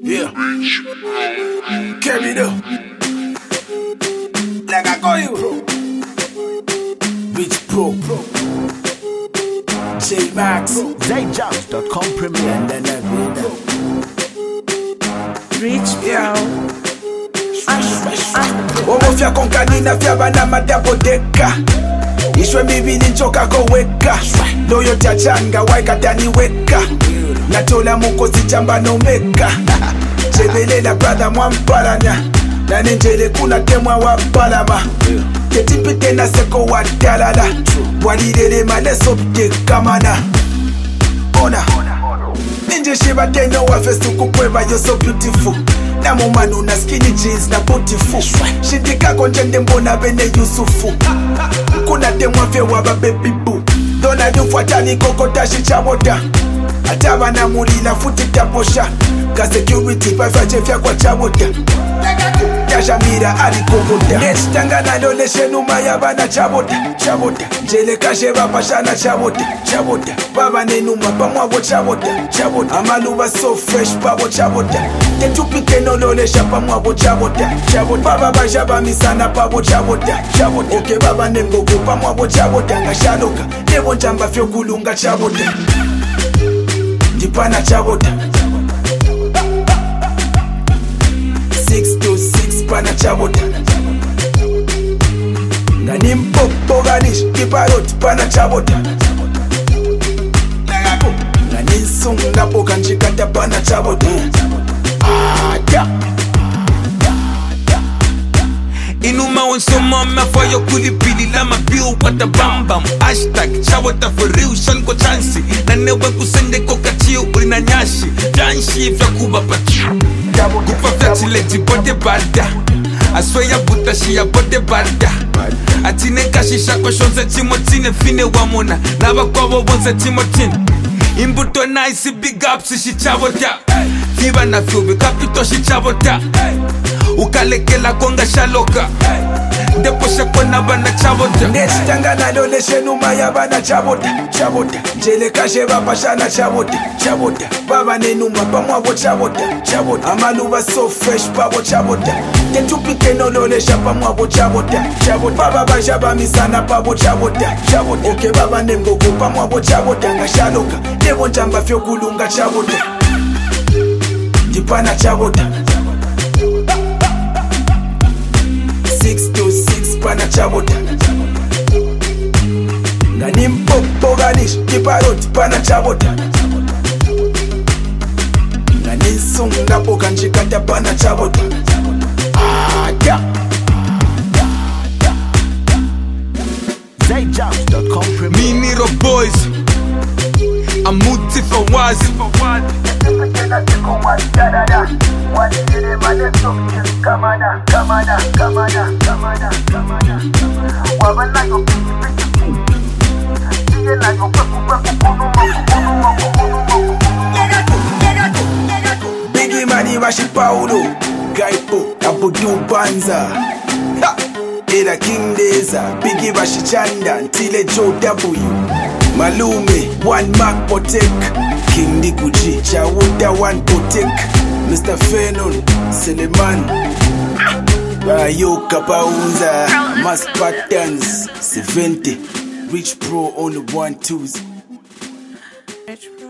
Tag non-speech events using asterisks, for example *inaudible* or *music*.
Yeah. Carry it up. Like I call you. Pro. Bitch Pro. Pro. J Max. ZJams.com premium And then I Rich Pro. Yeah. Obofya konkani na vyaba na madabodeka Ishwe mimi ni njoka koweka Doyo waikataniweka yeah. ngathola mukosi jamba nomeka jebelela *laughs* brother mwamfalanya nanenjele kunatemwa wabalama ketipitenaseko wadalala walilele malesobtekamana ona ninjeshibateno wafesukukweva yoso beautiful namumanu na skini jeans na botifu shitikako njendembona bene yusufu *laughs* kunatemwa fye wava bebibu donalufuatani kokotashichavota tava na mulila futi taposha kasecubiti vaivacefya kwa chavota tajamira ari kokota necitanga nalo lexenuma ya vana chavota chavota njelekaxe vapaxana chavota chavota vava nenuma pamwavo chavota chavota amaluva so fresh pavo chavota tetupikenololexa pamwavo chavota chavota vava vaxa vamisana pavo chavota chavota oke vava nengoko pamwavo chavota ngaxaloka nevo njamba fyokulunga chavota ndipana chaboda 626 pana chaboda nganimpopoganish kiparoti pana chaboda nganinsungapoka njikata pana chaboda ada inuma wensoma mafayo kulipilila mapiu watabambam hashtag chawota for real shanko chansi nanewe kusende na nyashi danshi vyakuba patgupfa vyatileji bode bada asweya butashiya bode bada atine kashishako shonze chimo tine fine wamona navakwavo vonze chimo tine imbuto nice big ups shichavo ta viva na fyuvi kapito shichavo ta ukalekela konga shaloka hey ndekusekona vana chavoda nesitanga nalo nesenuma yavana chavoda chavoda njelekashe vapashana chavoda chavoda vava nenuma pamwavo chavoda chavoda amaluva so fresh pavo chavoda tetupikenololesha pamwavo chavoda chavoda vava vasha vamisana pavo chavoda chavoda oke vava nengogo pamwavo chavoda ngashaloka nevo njamba fyokulunga chavoda ndipana chavoda chipana chavota nanimbobokanisha chiparoti pana chavota nanisunga boka njikata pana chavota ada Mini Rock Boys I'm Mootsy for Wazzy bigimani bashi paulo gaipo apodiupanza ela kingdeza bigi bashi chanda ntile jow Malume, one Mark Potek, King Dikuchi, Chawuta, one Potek, Mr. Fenon, Seleman, Rayoka Paunza, Mass Patterns, 70, Rich Pro on the one twos. Rich Pro.